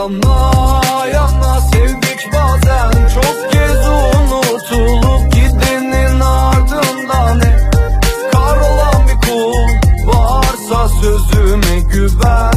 Yanma yanma sevdik bazen. Çok kez unutulup gidenin ardından hep Kar olan bir kul varsa sözüme güven.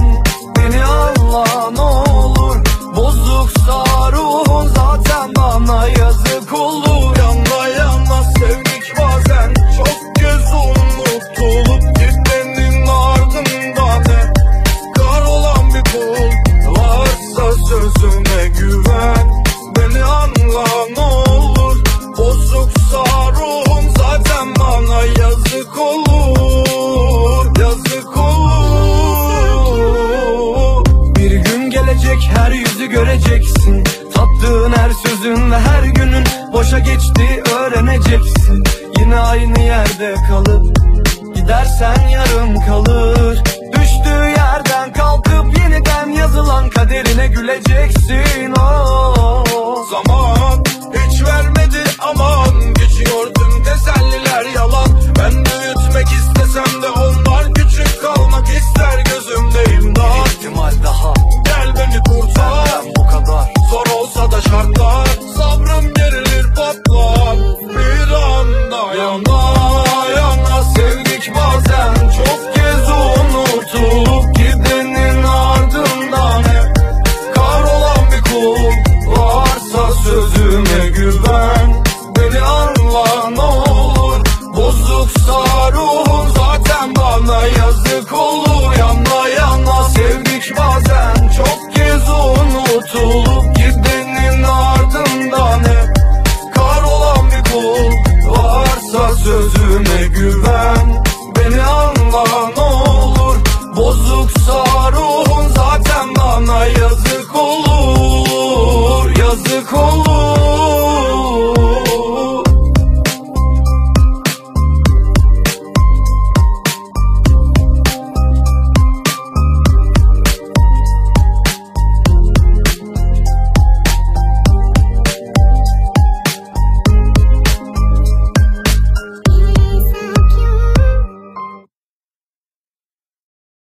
her yüzü göreceksin. Tattığın her sözün ve her günün boşa geçti öğreneceksin. Yine aynı yerde kalıp gidersen yarım kalır. Düştüğü yerden kalkıp yeniden yazılan kaderine güleceksin. Oh. Zaman 自控